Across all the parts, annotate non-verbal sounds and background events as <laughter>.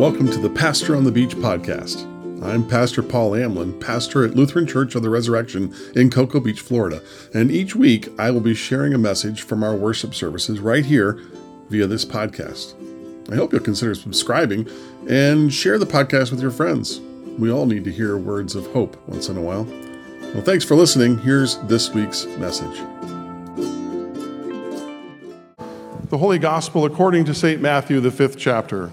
Welcome to the Pastor on the Beach podcast. I'm Pastor Paul Amlin, pastor at Lutheran Church of the Resurrection in Cocoa Beach, Florida. And each week I will be sharing a message from our worship services right here via this podcast. I hope you'll consider subscribing and share the podcast with your friends. We all need to hear words of hope once in a while. Well, thanks for listening. Here's this week's message. The Holy Gospel according to St. Matthew, the fifth chapter.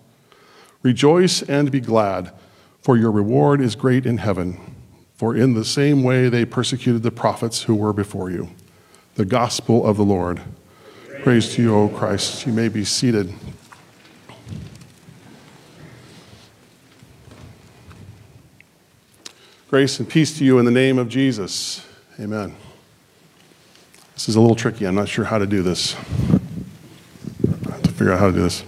Rejoice and be glad, for your reward is great in heaven. For in the same way they persecuted the prophets who were before you. The gospel of the Lord. Praise to you, O Christ. You may be seated. Grace and peace to you in the name of Jesus. Amen. This is a little tricky. I'm not sure how to do this. I have to figure out how to do this.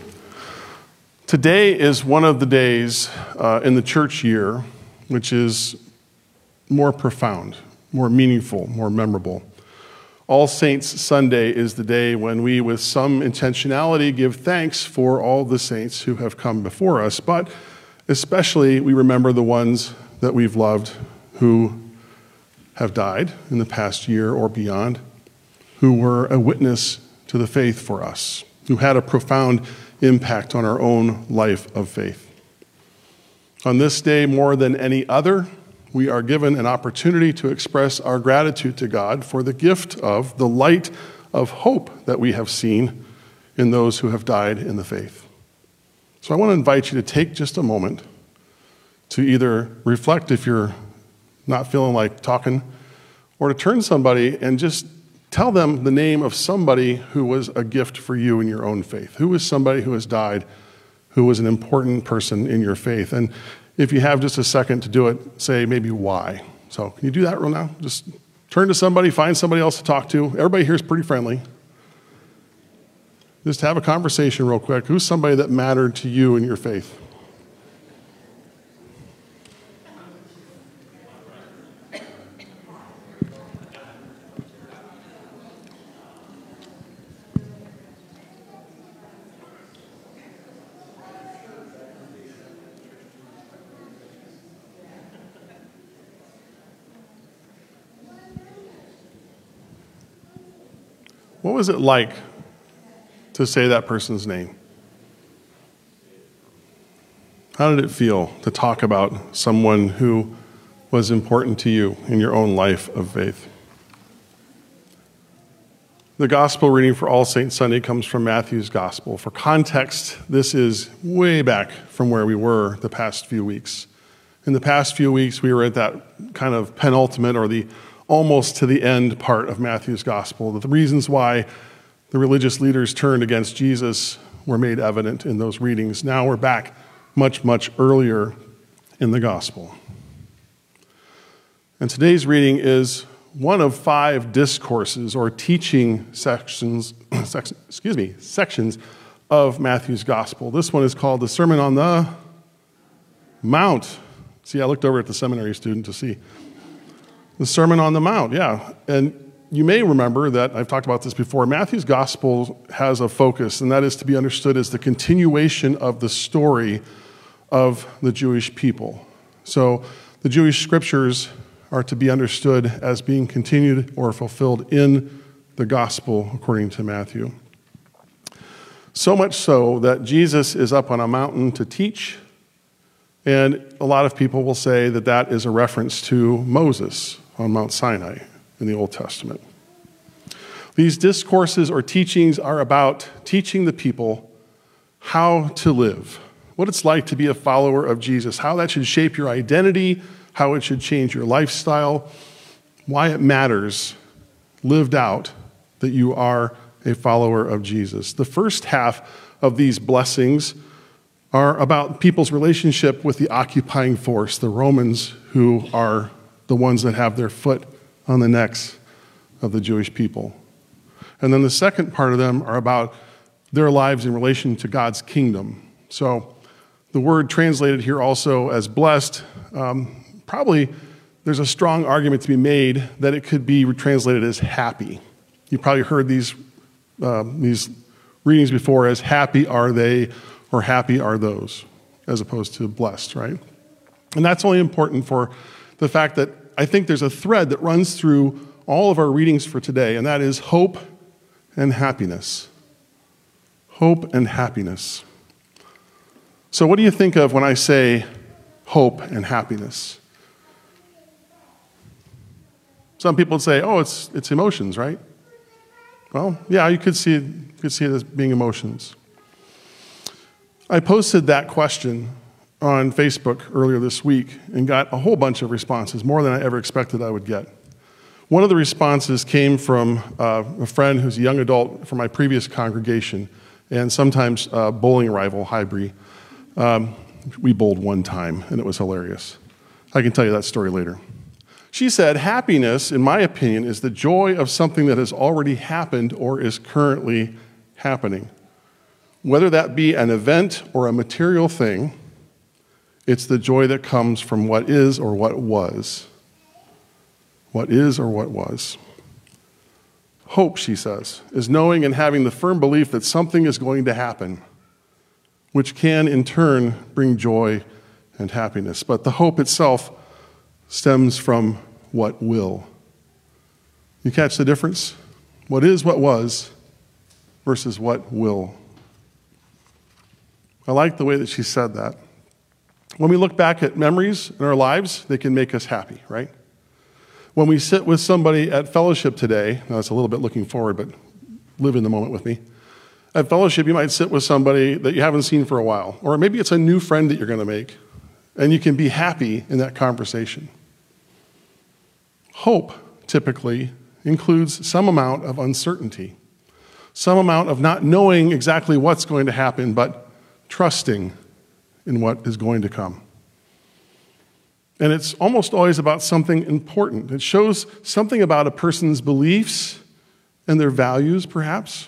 Today is one of the days uh, in the church year which is more profound, more meaningful, more memorable. All Saints Sunday is the day when we, with some intentionality, give thanks for all the saints who have come before us, but especially we remember the ones that we've loved who have died in the past year or beyond, who were a witness to the faith for us, who had a profound impact on our own life of faith. On this day, more than any other, we are given an opportunity to express our gratitude to God for the gift of the light of hope that we have seen in those who have died in the faith. So I want to invite you to take just a moment to either reflect if you're not feeling like talking, or to turn somebody and just Tell them the name of somebody who was a gift for you in your own faith. Who is somebody who has died, who was an important person in your faith? And if you have just a second to do it, say maybe why. So, can you do that real now? Just turn to somebody, find somebody else to talk to. Everybody here is pretty friendly. Just have a conversation real quick. Who's somebody that mattered to you in your faith? What was it like to say that person's name? How did it feel to talk about someone who was important to you in your own life of faith? The gospel reading for All Saints Sunday comes from Matthew's gospel. For context, this is way back from where we were the past few weeks. In the past few weeks, we were at that kind of penultimate or the almost to the end part of Matthew's gospel. The reasons why the religious leaders turned against Jesus were made evident in those readings. Now we're back much, much earlier in the gospel. And today's reading is one of five discourses or teaching sections, <clears throat> excuse me, sections of Matthew's gospel. This one is called the Sermon on the Mount. See, I looked over at the seminary student to see. The Sermon on the Mount, yeah. And you may remember that I've talked about this before. Matthew's gospel has a focus, and that is to be understood as the continuation of the story of the Jewish people. So the Jewish scriptures are to be understood as being continued or fulfilled in the gospel according to Matthew. So much so that Jesus is up on a mountain to teach, And a lot of people will say that that is a reference to Moses on Mount Sinai in the Old Testament. These discourses or teachings are about teaching the people how to live, what it's like to be a follower of Jesus, how that should shape your identity, how it should change your lifestyle, why it matters lived out that you are a follower of Jesus. The first half of these blessings are about people's relationship with the occupying force, the Romans, who are the ones that have their foot on the necks of the Jewish people. And then the second part of them are about their lives in relation to God's kingdom. So the word translated here also as blessed, um, probably there's a strong argument to be made that it could be translated as happy. You probably heard these, uh, these readings before as happy are they or happy are those, as opposed to blessed, right? And that's only important for the fact that I think there's a thread that runs through all of our readings for today, and that is hope and happiness. Hope and happiness. So, what do you think of when I say hope and happiness? Some people say, oh, it's, it's emotions, right? Well, yeah, you could see, you could see it as being emotions. I posted that question on Facebook earlier this week and got a whole bunch of responses, more than I ever expected I would get. One of the responses came from uh, a friend who's a young adult from my previous congregation and sometimes uh, bowling rival, Highbury. Um, we bowled one time and it was hilarious. I can tell you that story later. She said, Happiness, in my opinion, is the joy of something that has already happened or is currently happening. Whether that be an event or a material thing, it's the joy that comes from what is or what was. What is or what was. Hope, she says, is knowing and having the firm belief that something is going to happen, which can in turn bring joy and happiness. But the hope itself stems from what will. You catch the difference? What is, what was, versus what will. I like the way that she said that. When we look back at memories in our lives, they can make us happy, right? When we sit with somebody at fellowship today, now that's a little bit looking forward, but live in the moment with me. At fellowship, you might sit with somebody that you haven't seen for a while, or maybe it's a new friend that you're going to make, and you can be happy in that conversation. Hope typically includes some amount of uncertainty, some amount of not knowing exactly what's going to happen, but trusting in what is going to come. And it's almost always about something important. It shows something about a person's beliefs and their values, perhaps.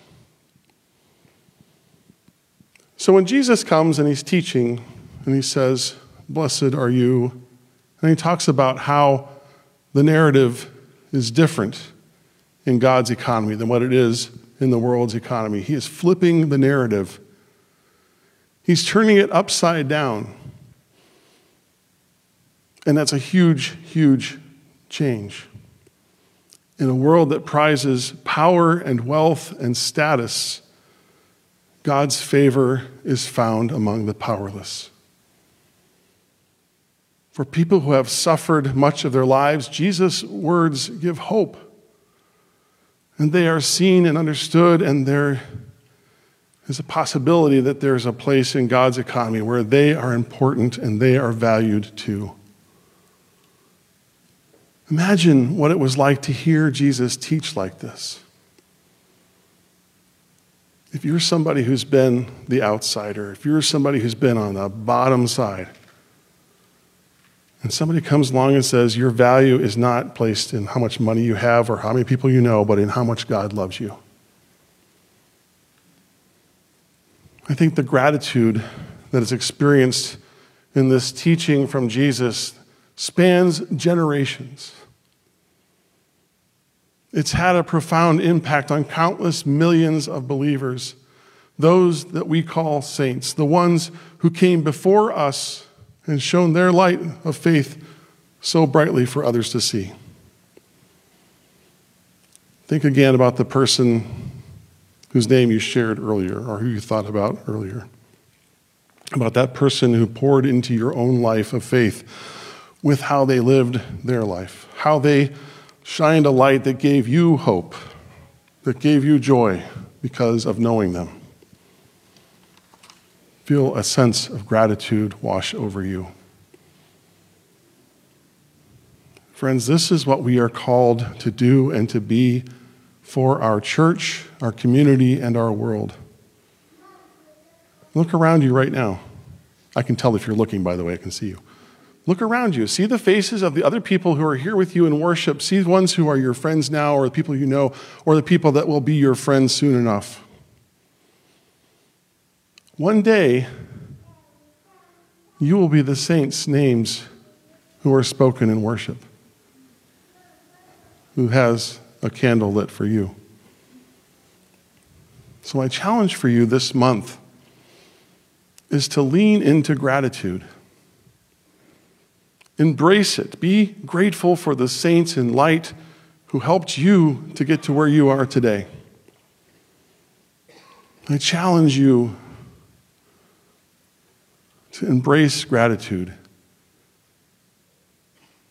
So when Jesus comes and he's teaching and he says, Blessed are you, and he talks about how the narrative is different in God's economy than what it is in the world's economy. He is flipping the narrative, he's turning it upside down. And that's a huge, huge change. In a world that prizes power and wealth and status, God's favor is found among the powerless. For people who have suffered much of their lives, Jesus' words give hope. And they are seen and understood, and there is a possibility that there's a place in God's economy where they are important and they are valued too. Imagine what it was like to hear Jesus teach like this. If you're somebody who's been the outsider, if you're somebody who's been on the bottom side, and somebody comes along and says, Your value is not placed in how much money you have or how many people you know, but in how much God loves you. I think the gratitude that is experienced in this teaching from Jesus spans generations. It's had a profound impact on countless millions of believers, those that we call saints, the ones who came before us and shone their light of faith so brightly for others to see. Think again about the person whose name you shared earlier or who you thought about earlier. about that person who poured into your own life of faith with how they lived their life, how they shined a light that gave you hope, that gave you joy because of knowing them. Feel a sense of gratitude wash over you. Friends, this is what we are called to do and to be for our church, our community, and our world. Look around you right now. I can tell if you're looking, by the way, I can see you. Look around you. See the faces of the other people who are here with you in worship. See the ones who are your friends now, or the people you know, or the people that will be your friends soon enough. One day, you will be the saints' names who are spoken in worship, who has a candle lit for you. So, my challenge for you this month is to lean into gratitude. Embrace it. Be grateful for the saints in light who helped you to get to where you are today. I challenge you to embrace gratitude.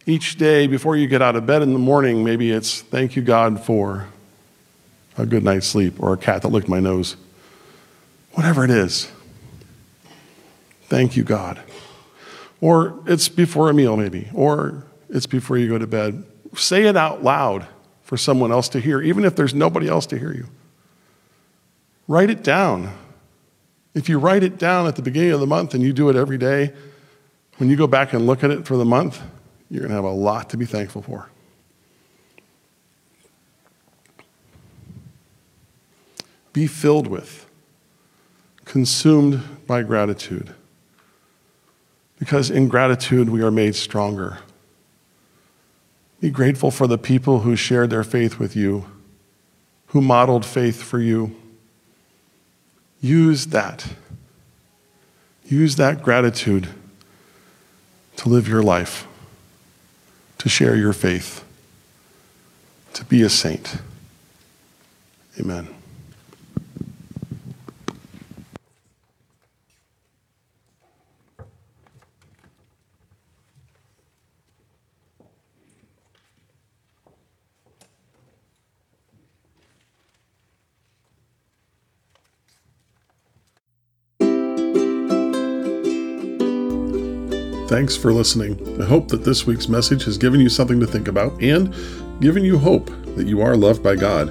Each day before you get out of bed in the morning, maybe it's thank you, God, for a good night's sleep or a cat that licked my nose. Whatever it is. Thank you, God. Or it's before a meal, maybe, or it's before you go to bed. Say it out loud for someone else to hear, even if there's nobody else to hear you. Write it down. If you write it down at the beginning of the month and you do it every day, when you go back and look at it for the month, you're going to have a lot to be thankful for. Be filled with, consumed by gratitude because in gratitude we are made stronger. Be grateful for the people who shared their faith with you, who modeled faith for you. Use that. Use that gratitude to live your life, to share your faith, to be a saint. Amen. Thanks for listening. I hope that this week's message has given you something to think about and given you hope that you are loved by God.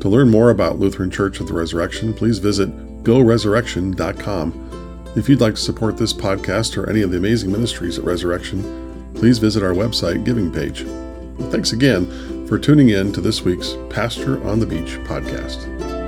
To learn more about Lutheran Church of the Resurrection, please visit goresurrection.com. If you'd like to support this podcast or any of the amazing ministries at Resurrection, please visit our website giving page. Thanks again for tuning in to this week's Pastor on the Beach podcast.